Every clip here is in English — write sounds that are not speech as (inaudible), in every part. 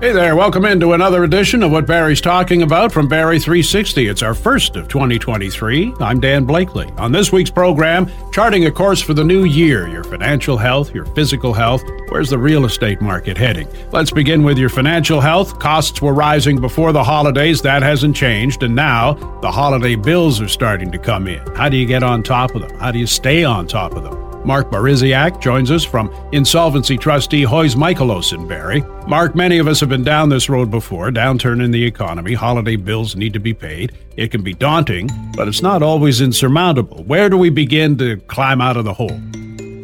Hey there, welcome into another edition of what Barrie's talking about from Barrie 360. It's our first of 2023. I'm Dan Blakely. On this week's program, charting a course for the new year, your financial health, your physical health, where's the real estate market heading? Let's begin with your financial health. Costs were rising before the holidays, that hasn't changed, and now the holiday bills are starting to come in. How do you get on top of them? How do you stay on top of them? Mark Borysiak joins us from insolvency trustee Hoyes Michalos in Barrie. Mark, many of us have been down this road before. Downturn in the economy, holiday bills need to be paid. It can be daunting, but it's not always insurmountable. Where do we begin to climb out of the hole?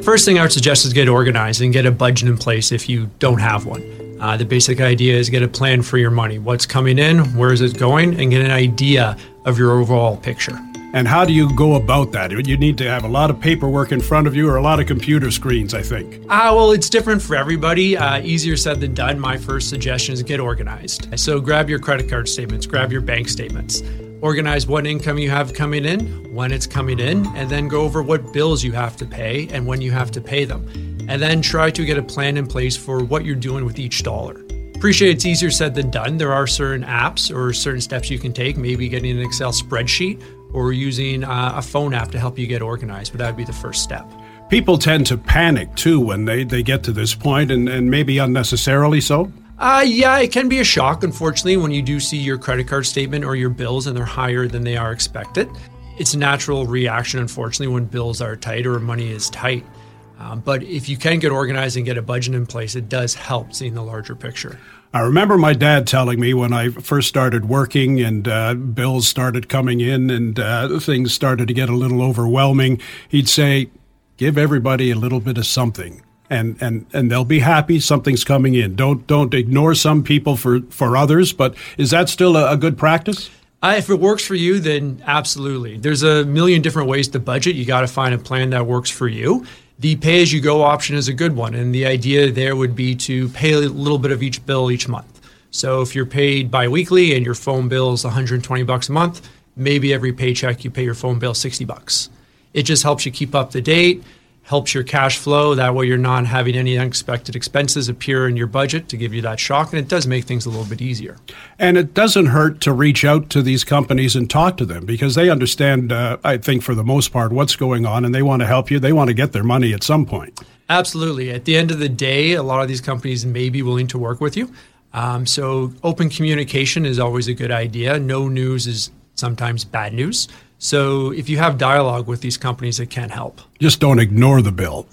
First thing I would suggest is get organized and get a budget in place if you don't have one. Uh, the basic idea is get a plan for your money. What's coming in, where is it going, and get an idea of your overall picture. And how do you go about that? You need to have a lot of paperwork in front of you or a lot of computer screens, I think. Ah, uh, well, it's different for everybody. Uh, easier said than done. My first suggestion is get organized. So grab your credit card statements, grab your bank statements, organize what income you have coming in, when it's coming in, and then go over what bills you have to pay and when you have to pay them. And then try to get a plan in place for what you're doing with each dollar. Appreciate it's easier said than done. There are certain apps or certain steps you can take, maybe getting an Excel spreadsheet or using uh, a phone app to help you get organized, but that would be the first step. People tend to panic too when they, they get to this point, and, and maybe unnecessarily so. Uh, yeah, it can be a shock, unfortunately, when you do see your credit card statement or your bills and they're higher than they are expected. It's a natural reaction, unfortunately, when bills are tight or money is tight. Um, but if you can get organized and get a budget in place, it does help seeing the larger picture. I remember my dad telling me when I first started working and uh, bills started coming in and uh, things started to get a little overwhelming. He'd say, "Give everybody a little bit of something." And, and and they'll be happy something's coming in. Don't don't ignore some people for, for others. But is that still a, a good practice? Uh, if it works for you, then absolutely. There's a million different ways to budget. You got to find a plan that works for you. The pay as you go option is a good one. And the idea there would be to pay a little bit of each bill each month. So if you're paid biweekly and your phone bill is 120 bucks a month, maybe every paycheck you pay your phone bill 60 bucks. It just helps you keep up to date helps your cash flow. That way, you're not having any unexpected expenses appear in your budget to give you that shock, and it does make things a little bit easier. And it doesn't hurt to reach out to these companies and talk to them because they understand, uh, I think, for the most part, what's going on, and they want to help you. They want to get their money at some point. Absolutely. At the end of the day, a lot of these companies may be willing to work with you. Um, so, open communication is always a good idea. No news is sometimes bad news. So if you have dialogue with these companies, it can help. Just don't ignore the bill.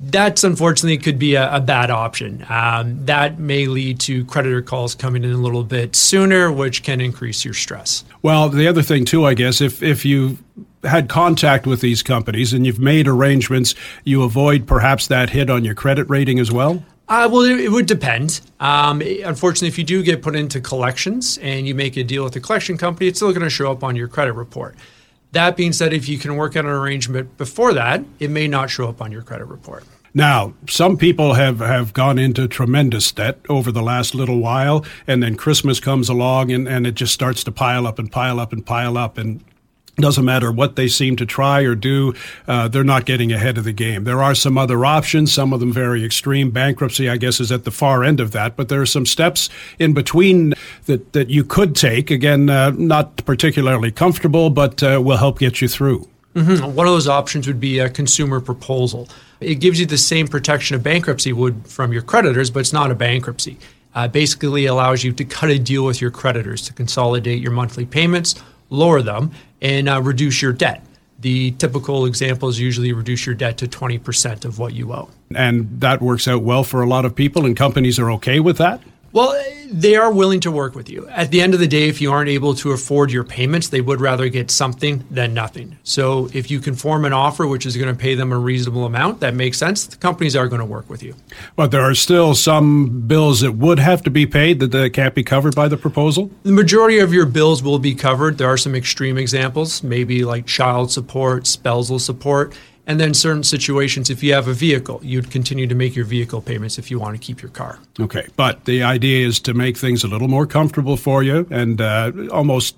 That's unfortunately could be a, a bad option. Um, that may lead to creditor calls coming in a little bit sooner, which can increase your stress. Well, the other thing too, I guess, if if you had contact with these companies and you've made arrangements, you avoid perhaps that hit on your credit rating as well. Uh, well, it, it, would depend. Um, unfortunately, if you do get put into collections and you make a deal with the collection company, it's still going to show up on your credit report. That being said, if you can work out an arrangement before that, it may not show up on your credit report. Now, some people have, have gone into tremendous debt over the last little while, and then Christmas comes along and, and it just starts to pile up and pile up and pile up. And doesn't matter what they seem to try or do, uh, they're not getting ahead of the game. There are some other options, some of them very extreme. Bankruptcy, I guess, is at the far end of that, but there are some steps in between that, that you could take. Again, uh, not particularly comfortable, but uh, will help get you through. Mm-hmm. One of those options would be a consumer proposal. It gives you the same protection a bankruptcy would from your creditors, but it's not a bankruptcy. Uh, basically allows you to cut a deal with your creditors to consolidate your monthly payments lower them, and uh, reduce your debt. The typical example is usually reduce your debt to 20% of what you owe. And that works out well for a lot of people, and companies are okay with that? Well, they are willing to work with you. At the end of the day, if you aren't able to afford your payments, they would rather get something than nothing. So if you can form an offer which is going to pay them a reasonable amount, that makes sense. The companies are going to work with you. But there are still some bills that would have to be paid that, that can't be covered by the proposal? The majority of your bills will be covered. There are some extreme examples, maybe like child support, spousal support. And then certain situations, if you have a vehicle, you'd continue to make your vehicle payments if you want to keep your car. Okay, but the idea is to make things a little more comfortable for you and uh, almost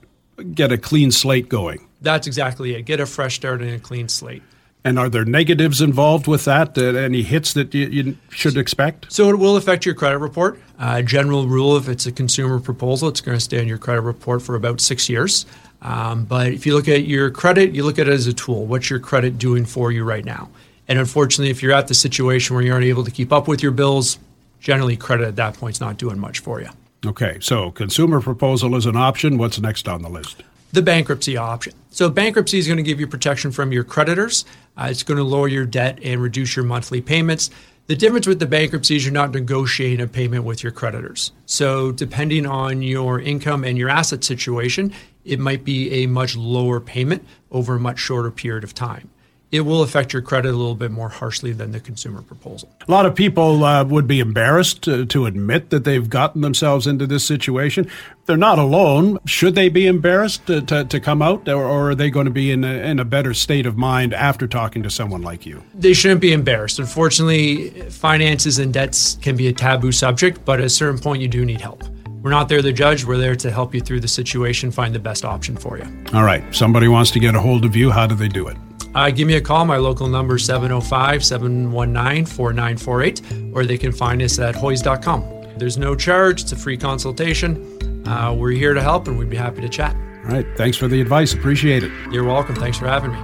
get a clean slate going. That's exactly it. Get a fresh start and a clean slate. And are there negatives involved with that? Uh, any hits that you, you, should expect? So it will affect your credit report. Uh, general rule: if it's a consumer proposal, it's going to stay on your credit report for about six years. Um, but if you look at your credit, you look at it as a tool. What's your credit doing for you right now? And unfortunately, if you're at the situation where you aren't able to keep up with your bills, generally credit at that point is not doing much for you. Okay, so consumer proposal is an option. What's next on the list? The bankruptcy option. So, bankruptcy is going to give you protection from your creditors. Uh, it's going to lower your debt and reduce your monthly payments. The difference with the bankruptcy is you're not negotiating a payment with your creditors. So, depending on your income and your asset situation, it might be a much lower payment over a much shorter period of time it will affect your credit a little bit more harshly than the consumer proposal. A lot of people uh, would be embarrassed to, to, admit that they've gotten themselves into this situation. They're not alone. Should they be embarrassed to, to, to come out, or, or, are they going to be in a, in a better state of mind after talking to someone like you? They shouldn't be embarrassed. Unfortunately, finances and debts can be a taboo subject, but at a certain point, you do need help. We're not there to judge. We're there to help you through the situation, find the best option for you. All right. Somebody wants to get a hold of you. How do they do it? Uh, give me a call. My local number is 705 719 4948, or they can find us at hoyes.com. There's no charge, it's a free consultation. Uh, we're here to help and we'd be happy to chat. All right. Thanks for the advice. Appreciate it. You're welcome. Thanks for having me.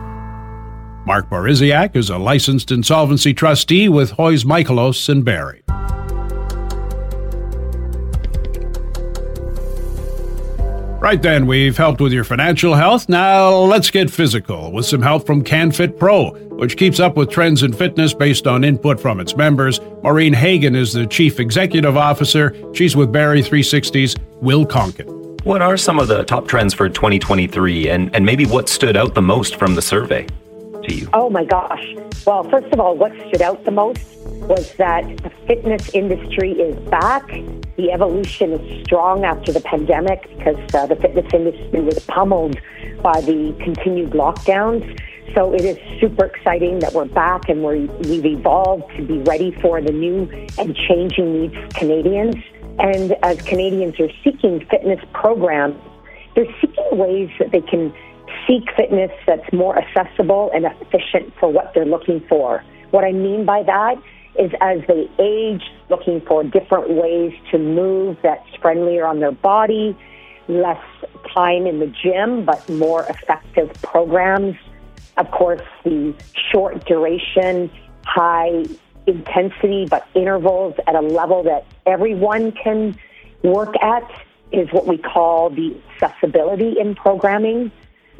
Mark Borysiak is a licensed insolvency trustee with Hoyes Michalos and Barrie. Right then, we've helped with your financial health. Now let's get physical with some help from CanFit Pro, which keeps up with trends in fitness based on input from its members. Maureen Hagan is the Chief Executive Officer. She's with Barrie 360's Will Konken. What are some of the top trends for 2023 and, and maybe what stood out the most from the survey to you? Oh my gosh. Well, first of all, what stood out the most was that the fitness industry is back. The evolution is strong after the pandemic because uh, the fitness industry was pummeled by the continued lockdowns. So it is super exciting that we're back and we're, we've evolved to be ready for the new and changing needs of Canadians. And as Canadians are seeking fitness programs, they're seeking ways that they can seek fitness that's more accessible and efficient for what they're looking for. What I mean by that is as they age, looking for different ways to move that's friendlier on their body, less time in the gym, but more effective programs. Of course, the short duration, high intensity, but intervals at a level that everyone can work at is what we call the accessibility in programming.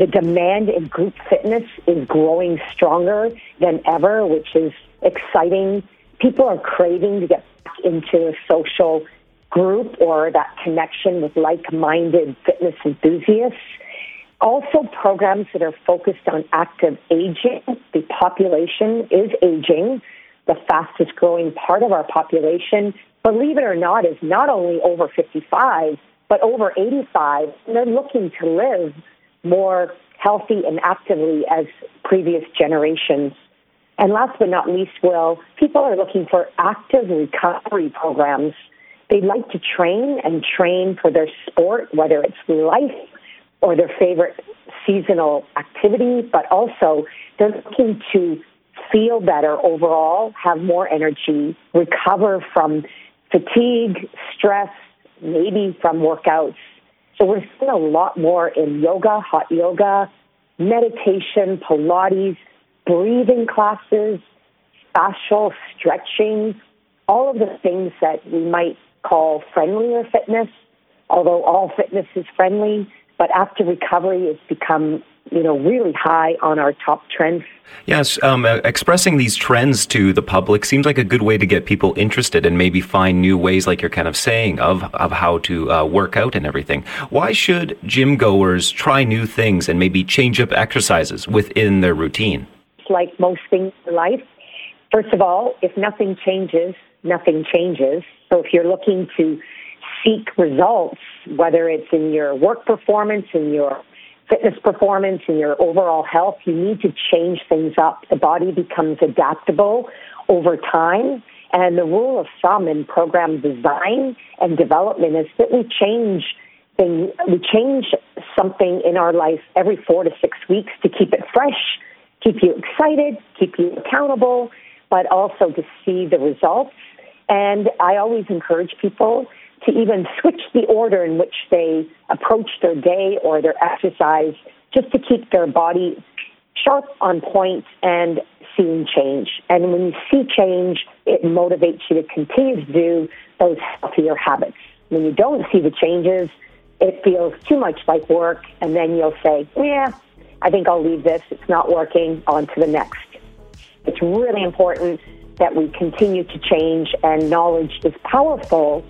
The demand in group fitness is growing stronger than ever, which is exciting people are craving to get back into a social group or that connection with like minded fitness enthusiasts. Also, programs that are focused on active aging. The population is aging. The fastest growing part of our population, believe it or not, is not only over 55, but over 85. And they're looking to live more healthy and actively as previous generations. And last but not least, Will, people are looking for active recovery programs. They like to train and train for their sport, whether it's life or their favorite seasonal activity, but also they're looking to feel better overall, have more energy, recover from fatigue, stress, maybe from workouts. So we're seeing a lot more in yoga, hot yoga, meditation, Pilates, breathing classes, fascial stretching, all of the things that we might call friendlier fitness, although all fitness is friendly. But after recovery, it's become you know really high on our top trends. Yes, um, uh, expressing these trends to the public seems like a good way to get people interested and maybe find new ways, like you're kind of saying, of of how to uh, work out and everything. Why should gym goers try new things and maybe change up exercises within their routine? like most things in life. First of all, if nothing changes, nothing changes. So if you're looking to seek results, whether it's in your work performance, in your fitness performance, and your overall health, you need to change things up. The body becomes adaptable over time. And the rule of thumb in program design and development is that we change things, we change something in our life every four to six weeks to keep it fresh keep you excited, keep you accountable, but also to see the results. And I always encourage people to even switch the order in which they approach their day or their exercise just to keep their body sharp on point and seeing change. And when you see change, it motivates you to continue to do those healthier habits. When you don't see the changes, it feels too much like work, and then you'll say, Yeah, I think I'll leave this. It's not working. On to the next. It's really important that we continue to change, and knowledge is powerful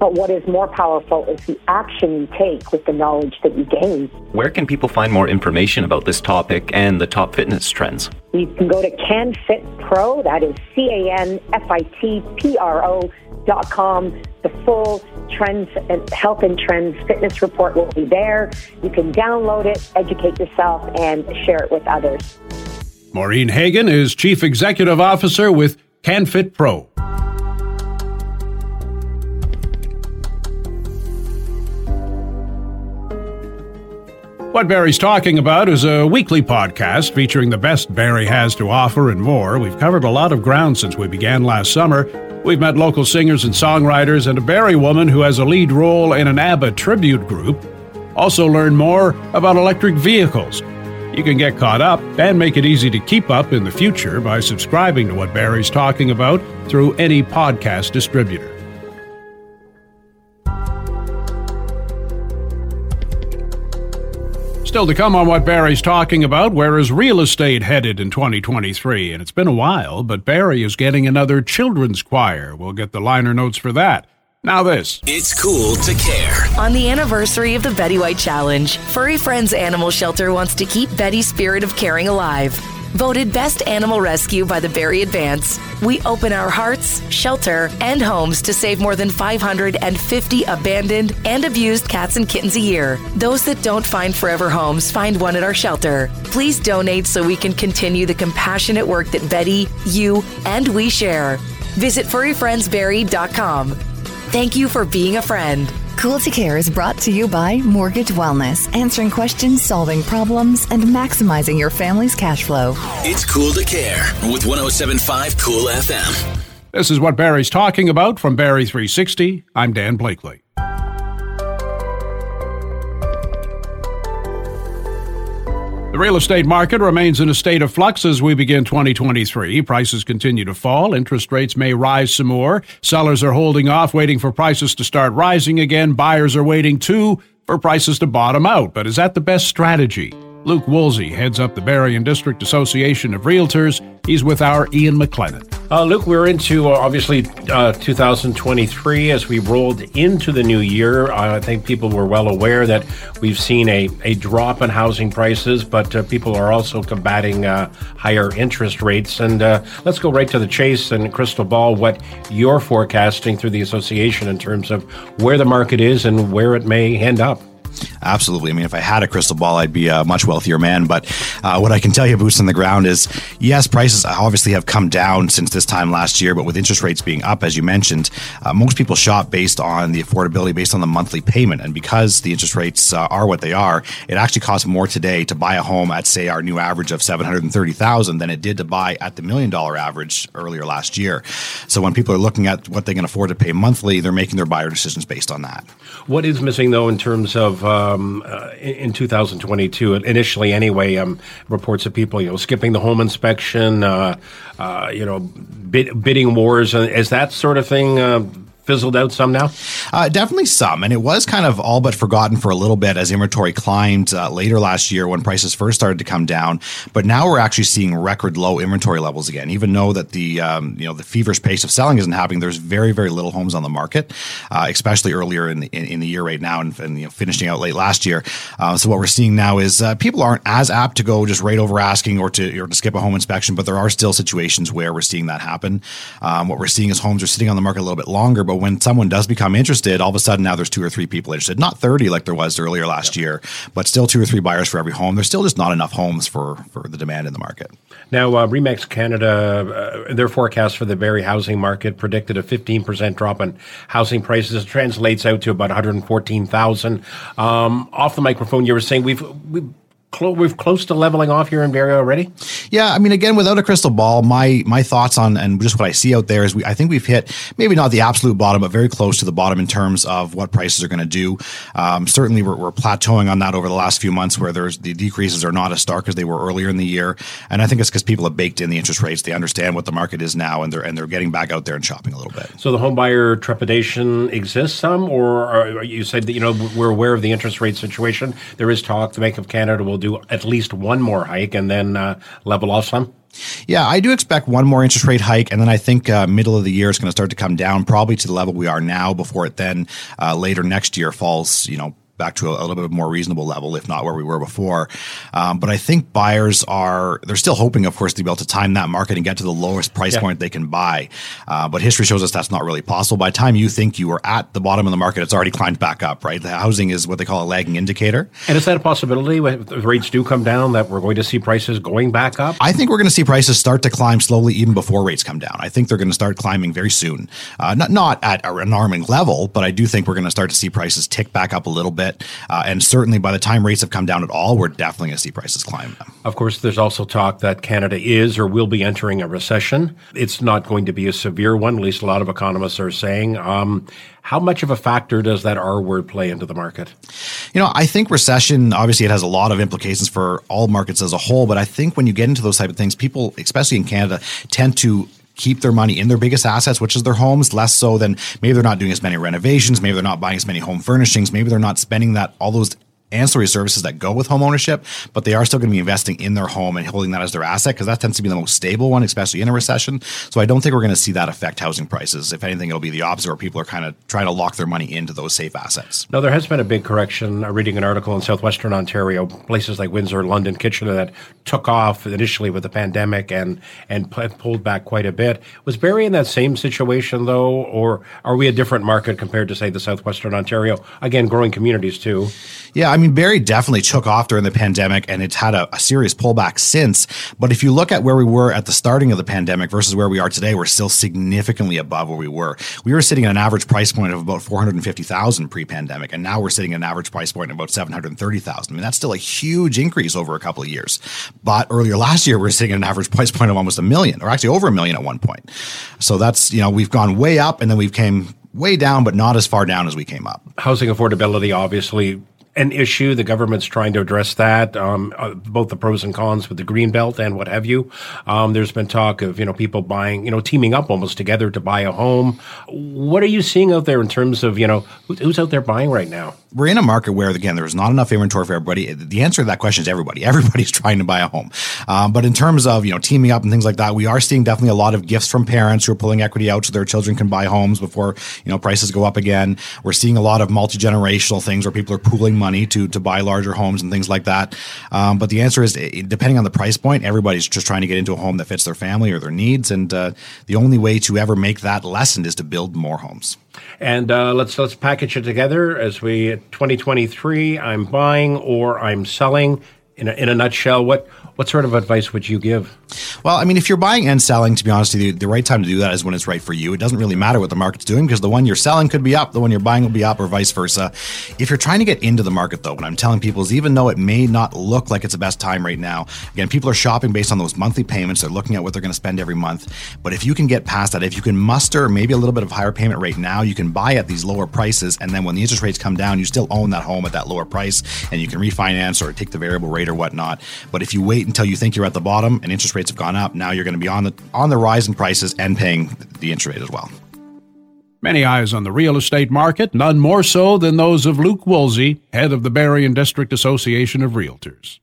but what is more powerful is the action you take with the knowledge that you gain. Where can people find more information about this topic and the top fitness trends? You can go to CanFit Pro, that is C A N F I T P R O dot com. The full trends and health and trends fitness report will be there. You can download it, educate yourself, and share it with others. Maureen Hagan is Chief Executive Officer with CanFit Pro. What Barrie's talking about is a weekly podcast featuring the best Barrie has to offer and more. We've covered a lot of ground since we began last summer. We've met local singers and songwriters and a Barrie woman who has a lead role in an ABBA tribute group. Also, learn more about electric vehicles. You can get caught up and make it easy to keep up in the future by subscribing to what Barrie's talking about through any podcast distributor. Still to come on what Barrie's talking about, where is real estate headed in 2023? And it's been a while, but Barrie is getting another children's choir. We'll get the liner notes for that. Now, this. It's cool to care. On the anniversary of the Betty White Challenge, Furry Friends Animal Shelter wants to keep Betty's spirit of caring alive. Voted Best Animal Rescue by the Barrie Advance, we open our hearts, shelter, and homes to save more than 550 abandoned and abused cats and kittens a year. Those that don't find forever homes find one at our shelter. Please donate so we can continue the compassionate work that Betty, you, and we share. Visit furryfriendsbarrie.com. Thank you for being a friend. Cool to Care is brought to you by Mortgage Wellness, answering questions, solving problems, and maximizing your family's cash flow. It's Cool to Care with 1075 Cool FM. This is what Barrie's talking about from Barrie 360. I'm Dan Blakely. The real estate market remains in a state of flux as we begin 2023. Prices continue to fall. Interest rates may rise some more. Sellers are holding off, waiting for prices to start rising again. Buyers are waiting too for prices to bottom out. But is that the best strategy? Luc Woolsey heads up the Barrie and District Association of Realtors. He's with our Ian McLennan. Uh, Luke, we're into uh, obviously uh, 2023 as we rolled into the new year. Uh, I think people were well aware that we've seen a, a drop in housing prices, but uh, people are also combating uh, higher interest rates. And let's go right to the chase and crystal ball what you're forecasting through the association in terms of where the market is and where it may end up. Absolutely. I mean, if I had a crystal ball, I'd be a much wealthier man. But uh, what I can tell you, boots on the ground, is yes, prices obviously have come down since this time last year. But with interest rates being up, as you mentioned, uh, most people shop based on the affordability, based on the monthly payment. And because the interest rates uh, are what they are, it actually costs more today to buy a home at, say, our new average of seven hundred and thirty thousand than it did to buy at the million dollar average earlier last year. So when people are looking at what they can afford to pay monthly, they're making their buyer decisions based on that. What is missing though in terms of um, uh, in 2022, initially anyway, um, reports of people, you know, skipping the home inspection, uh, uh, you know, bid, bidding wars, is that sort of thing uh, fizzled out some now? Uh, definitely some. And it was kind of all but forgotten for a little bit as inventory climbed uh, later last year when prices first started to come down. But now we're actually seeing record low inventory levels again. Even though that the um, you know the feverish pace of selling isn't happening, there's very very little homes on the market, uh, especially earlier in the in, in, the year right now and, and you know, finishing out late last year. Uh, so what we're seeing now is uh, people aren't as apt to go just right over asking or to or to skip a home inspection, but there are still situations where we're seeing that happen. Um, what we're seeing is homes are sitting on the market a little bit longer, but when someone does become interested, all of a sudden now there's two or three people interested. Not 30 like there was earlier last year, but still two or three buyers for every home. There's still just not enough homes for, for the demand in the market. Now, uh, Remax Canada, uh, their forecast for the Barrie housing market predicted a 15% drop in housing prices. It translates out to about 114,000. Um, off the microphone, you were saying we've, we've clo- we've close to leveling off here in Barrie already? Yeah, I mean, again, without a crystal ball, my my thoughts on and just what I see out there is we I think we've hit maybe not the absolute bottom, but very close to the bottom in terms of what prices are going to do. Um, certainly, we're, we're plateauing on that over the last few months, where there's the decreases are not as stark as they were earlier in the year, and I think it's because people have baked in the interest rates. They understand what the market is now, and they're and they're getting back out there and shopping a little bit. So the home buyer trepidation exists some, or are, you said that you know we're aware of the interest rate situation. There is talk the Bank of Canada will do at least one more hike and then uh, level off some. Yeah, I do expect one more interest rate hike, and then I think uh, middle of the year is going to start to come down, probably to the level we are now, before it then uh, later next year falls, you know, back to a, a, little bit more reasonable level, if not where we were before. Um, but I think buyers are they're still hoping, of course, to be able to time that market and get to the lowest price yeah. point they can buy. Uh, but history shows us that's not really possible. By the time you think you are at the bottom of the market, it's already climbed back up. Right, the housing is what they call a lagging indicator. And is that a possibility when rates do come down that we're going to see prices going back up? I think we're going to see prices start to climb slowly even before rates come down. I think they're going to start climbing very soon. Uh, not not at an alarming level, but I do think we're going to start to see prices tick back up a little bit. Uh, and certainly by the time rates have come down at all, we're definitely going to see prices climb. Of course, there's also talk that Canada is or will be entering a recession. It's not going to be a severe one, at least a lot of economists are saying. Um, how much of a factor does that R word play into the market? You know, I think recession, obviously, it has a lot of implications for all markets as a whole. But I think when you get into those type of things, people, especially in Canada, tend to keep their money in their biggest assets, which is their homes, less so than maybe they're not doing as many renovations, maybe they're not buying as many home furnishings, maybe they're not spending that all those ancillary services that go with home ownership, but they are still going to be investing in their home and holding that as their asset because that tends to be the most stable one, especially in a recession. So I don't think we're going to see that affect housing prices. If anything, it'll be the opposite where people are kind of trying to lock their money into those safe assets. Now, there has been a big correction. I'm reading an article in southwestern Ontario, places like Windsor, London, Kitchener that took off initially with the pandemic and, and pulled back quite a bit. Was Barrie in that same situation, though, or are we a different market compared to, say, the southwestern Ontario? Again, growing communities, too. Yeah, I mean, Barrie definitely took off during the pandemic and it's had a, a, serious pullback since. But if you look at where we were at the starting of the pandemic versus where we are today, we're still significantly above where we were. We were sitting at an average price point of about 450,000 pre pandemic, and now we're sitting at an average price point of about 730,000. I mean, that's still a huge increase over a couple of years. But earlier last year, we were sitting at an average price point of almost a million, or actually over a million at one point. So that's, you know, we've gone way up and then we've came way down, but not as far down as we came up. Housing affordability, obviously, an issue. The government's trying to address that, um, uh, both the pros and cons with the green belt and what have you. Um, there's been talk of you know people buying, you know, teaming up almost together to buy a home. What are you seeing out there in terms of you know who's out there buying right now? we're in a market where again there's not enough inventory for everybody. The answer to that question is everybody. (laughs) Everybody's trying to buy a home. Um, but in terms of you know teaming up and things like that, we are seeing definitely a lot of gifts from parents who are pulling equity out so their children can buy homes before you know prices go up again. We're seeing a lot of multi generational things where people are pooling money to to buy larger homes and things like that. Um, but the answer is depending on the price point, everybody's just trying to get into a home that fits their family or their needs, and uh, the only way to ever make that lessened is to build more homes. And uh, let's let's package it together as we 2023. I'm buying or I'm selling. In a, in a nutshell, what what sort of advice would you give? Well, I mean, if you're buying and selling, to be honest with you, the right time to do that is when it's right for you. It doesn't really matter what the market's doing because the one you're selling could be up, the one you're buying will be up, or vice versa. If you're trying to get into the market, though, what I'm telling people is even though it may not look like it's the best time right now, again, people are shopping based on those monthly payments. They're looking at what they're going to spend every month. But if you can get past that, if you can muster maybe a little bit of higher payment rate now, you can buy at these lower prices. And then when the interest rates come down, you still own that home at that lower price and you can refinance or take the variable rate or whatnot. But if you wait until you think you're at the bottom and interest rates have gone up, now you're going to be on the on the rise in prices and paying the interest rate as well. Many eyes on the real estate market, none more so than those of Luc Woolsey, head of the Barrie and District Association of Realtors.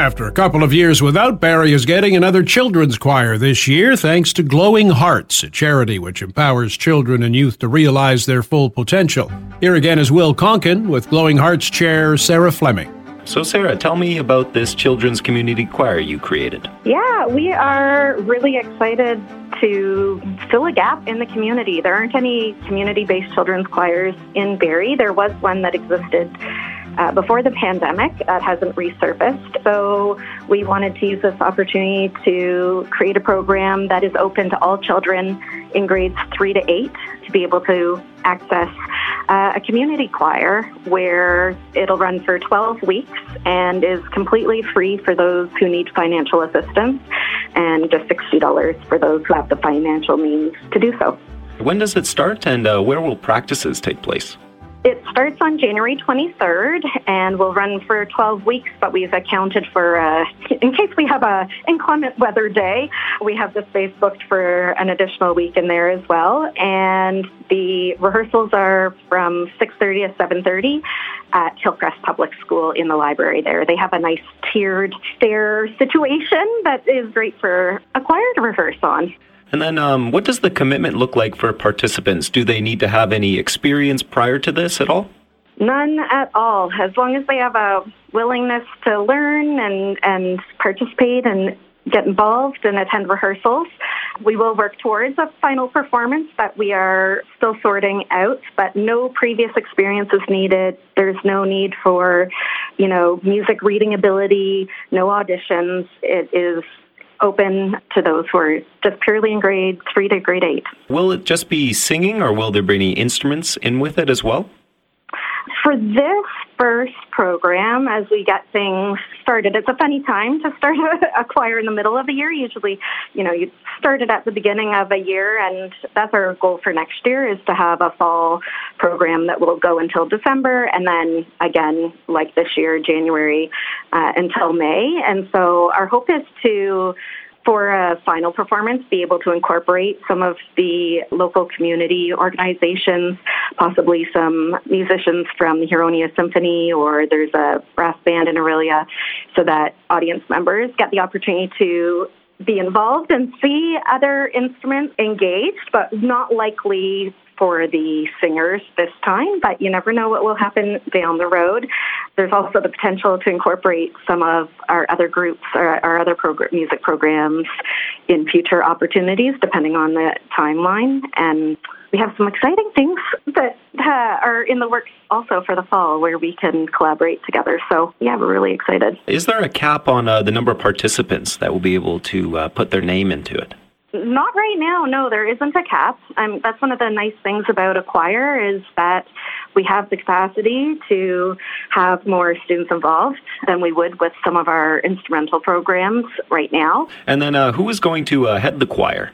After a couple of years without, Barrie is getting another children's choir this year thanks to Glowing Hearts, a charity which empowers children and youth to realize their full potential. Here again is Will Konken with Glowing Hearts chair Sarah Fleming. So, Sarah, tell me about this children's community choir you created. Yeah, we are really excited to fill a gap in the community. There aren't any community based children's choirs in Barrie. There was one that existed uh, before the pandemic that hasn't resurfaced. So we wanted to use this opportunity to create a program that is open to all children in grades three to eight to be able to access uh, a community choir where it'll run for 12 weeks and is completely free for those who need financial assistance and just $60 for those who have the financial means to do so. When does it start and uh, where will practices take place? It starts on January 23rd and will run for 12 weeks, but we've accounted for, uh, in case we have a inclement weather day, we have the space booked for an additional week in there as well. And the rehearsals are from 6.30 to 7.30 at Hillcrest Public School in the library there. They have a nice tiered stair situation that is great for a choir to rehearse on. And then, um, what does the commitment look like for participants? Do they need to have any experience prior to this at all? None at all. As long as they have a willingness to learn and, and participate and get involved and attend rehearsals. We will work towards a final performance that we are still sorting out, but no previous experience is needed. There's no need for, you know, music reading ability, no auditions. It is open to those who are just purely in grade three to grade eight. Will it just be singing or will there be any instruments in with it as well? For this first program, as we get things started, it's a funny time to start (laughs) a, choir in the middle of the year. Usually, you know, you start it at the beginning of a year, and that's our goal for next year is to have a fall program that will go until December, and then again, like this year, January uh, until May. And so our hope is to for a final performance, be able to incorporate some of the local community organizations, possibly some musicians from the Huronia Symphony, or there's a brass band in Orillia, so that audience members get the opportunity to be involved and see other instruments engaged, but not likely for the singers this time, but you never know what will happen down the road. There's also the potential to incorporate some of our other groups, our, our other progr- music programs in future opportunities, depending on the timeline. And we have some exciting things that uh, are in the works also for the fall where we can collaborate together. So, yeah, we're really excited. Is there a cap on uh, the number of participants that will be able to uh, put their name into it? Not right now. No, there isn't a cap. Um, that's one of the nice things about a choir is that we have the capacity to have more students involved than we would with some of our instrumental programs right now. And then, uh, who is going to uh, head the choir?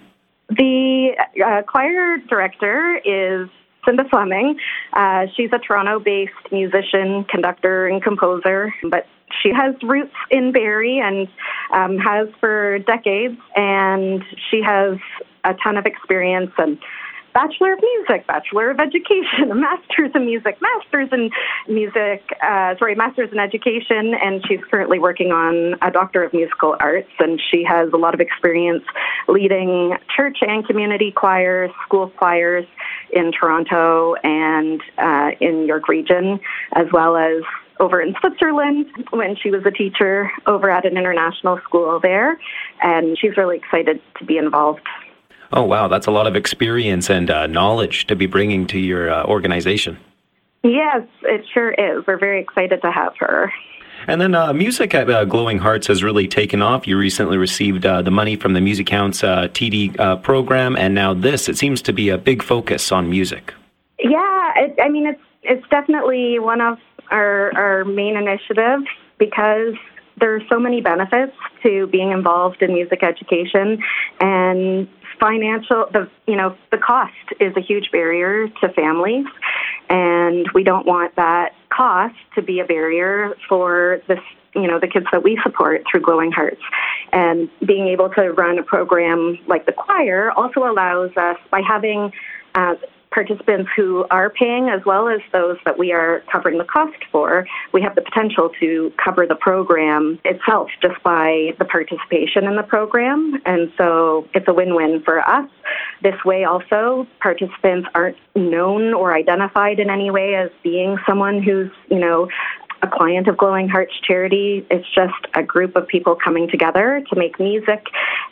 The uh, choir director is Cinda Fleming. Uh, she's a Toronto based musician, conductor, and composer, but she has roots in Barrie and um, has for decades, and she has a ton of experience and Bachelor of Music, Bachelor of Education, (laughs) a Master's in Music, Master's in Music, uh, sorry, Master's in Education, and she's currently working on a Doctor of Musical Arts, and she has a lot of experience leading church and community choirs, school choirs in Toronto and uh, in York Region, as well as over in Switzerland when she was a teacher over at an international school there, and she's really excited to be involved. Oh, wow, that's a lot of experience and uh, knowledge to be bringing to your uh, organization. Yes, it sure is. We're very excited to have her. And then uh, music at uh, Glowing Hearts has really taken off. You recently received uh, the money from the Music Counts uh, TD uh, program, and now this. It seems to be a big focus on music. Yeah, it, I mean, it's it's definitely one of our, our main initiative because there are so many benefits to being involved in music education and financial the you know the cost is a huge barrier to families. And we don't want that cost to be a barrier for this you know the kids that we support through glowing hearts. And being able to run a program like the choir also allows us by having uh, participants who are paying as well as those that we are covering the cost for, we have the potential to cover the program itself just by the participation in the program. And so it's a win win for us. This way, also, participants aren't known or identified in any way as being someone who's, you know, a client of Glowing Hearts Charity. It's just a group of people coming together to make music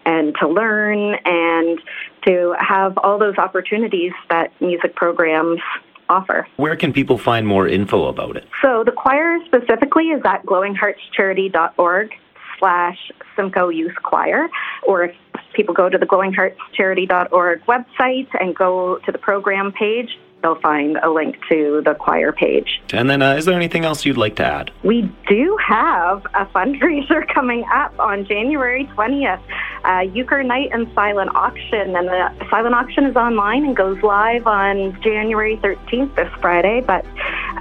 and to learn and to have all those opportunities that music programs offer. Where can people find more info about it? So the choir specifically is at glowingheartscharity.org slash Simcoe Youth Choir, or if people go to the glowingheartscharity.org website and go to the program page, they'll find a link to the choir page. And then, uh, is there anything else you'd like to add? We do have a fundraiser (laughs) coming up on January 20th, uh, Euchre Night and Silent Auction. And the silent auction is online and goes live on January 13th, this Friday. But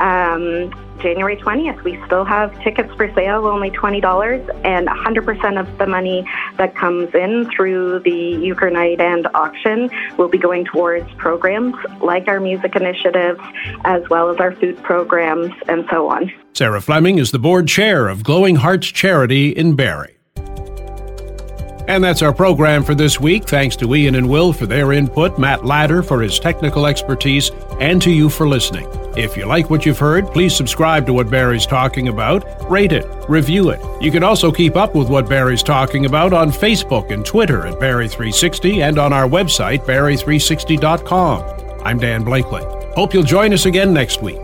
um, January 20th. We still have tickets for sale, only $20, and 100% of the money that comes in through the Euchre Night and auction will be going towards programs like our music initiatives, as well as our food programs, and so on. Sarah Fleming is the board chair of Glowing Hearts Charity in Barrie. And that's our program for this week. Thanks to Ian and Will for their input, Matt Ladder for his technical expertise, and to you for listening. If you like what you've heard, please subscribe to what Barrie's talking about, rate it, review it. You can also keep up with what Barrie's talking about on Facebook and Twitter at Barrie360 and on our website, Barrie360.com. I'm Dan Blakely. Hope you'll join us again next week.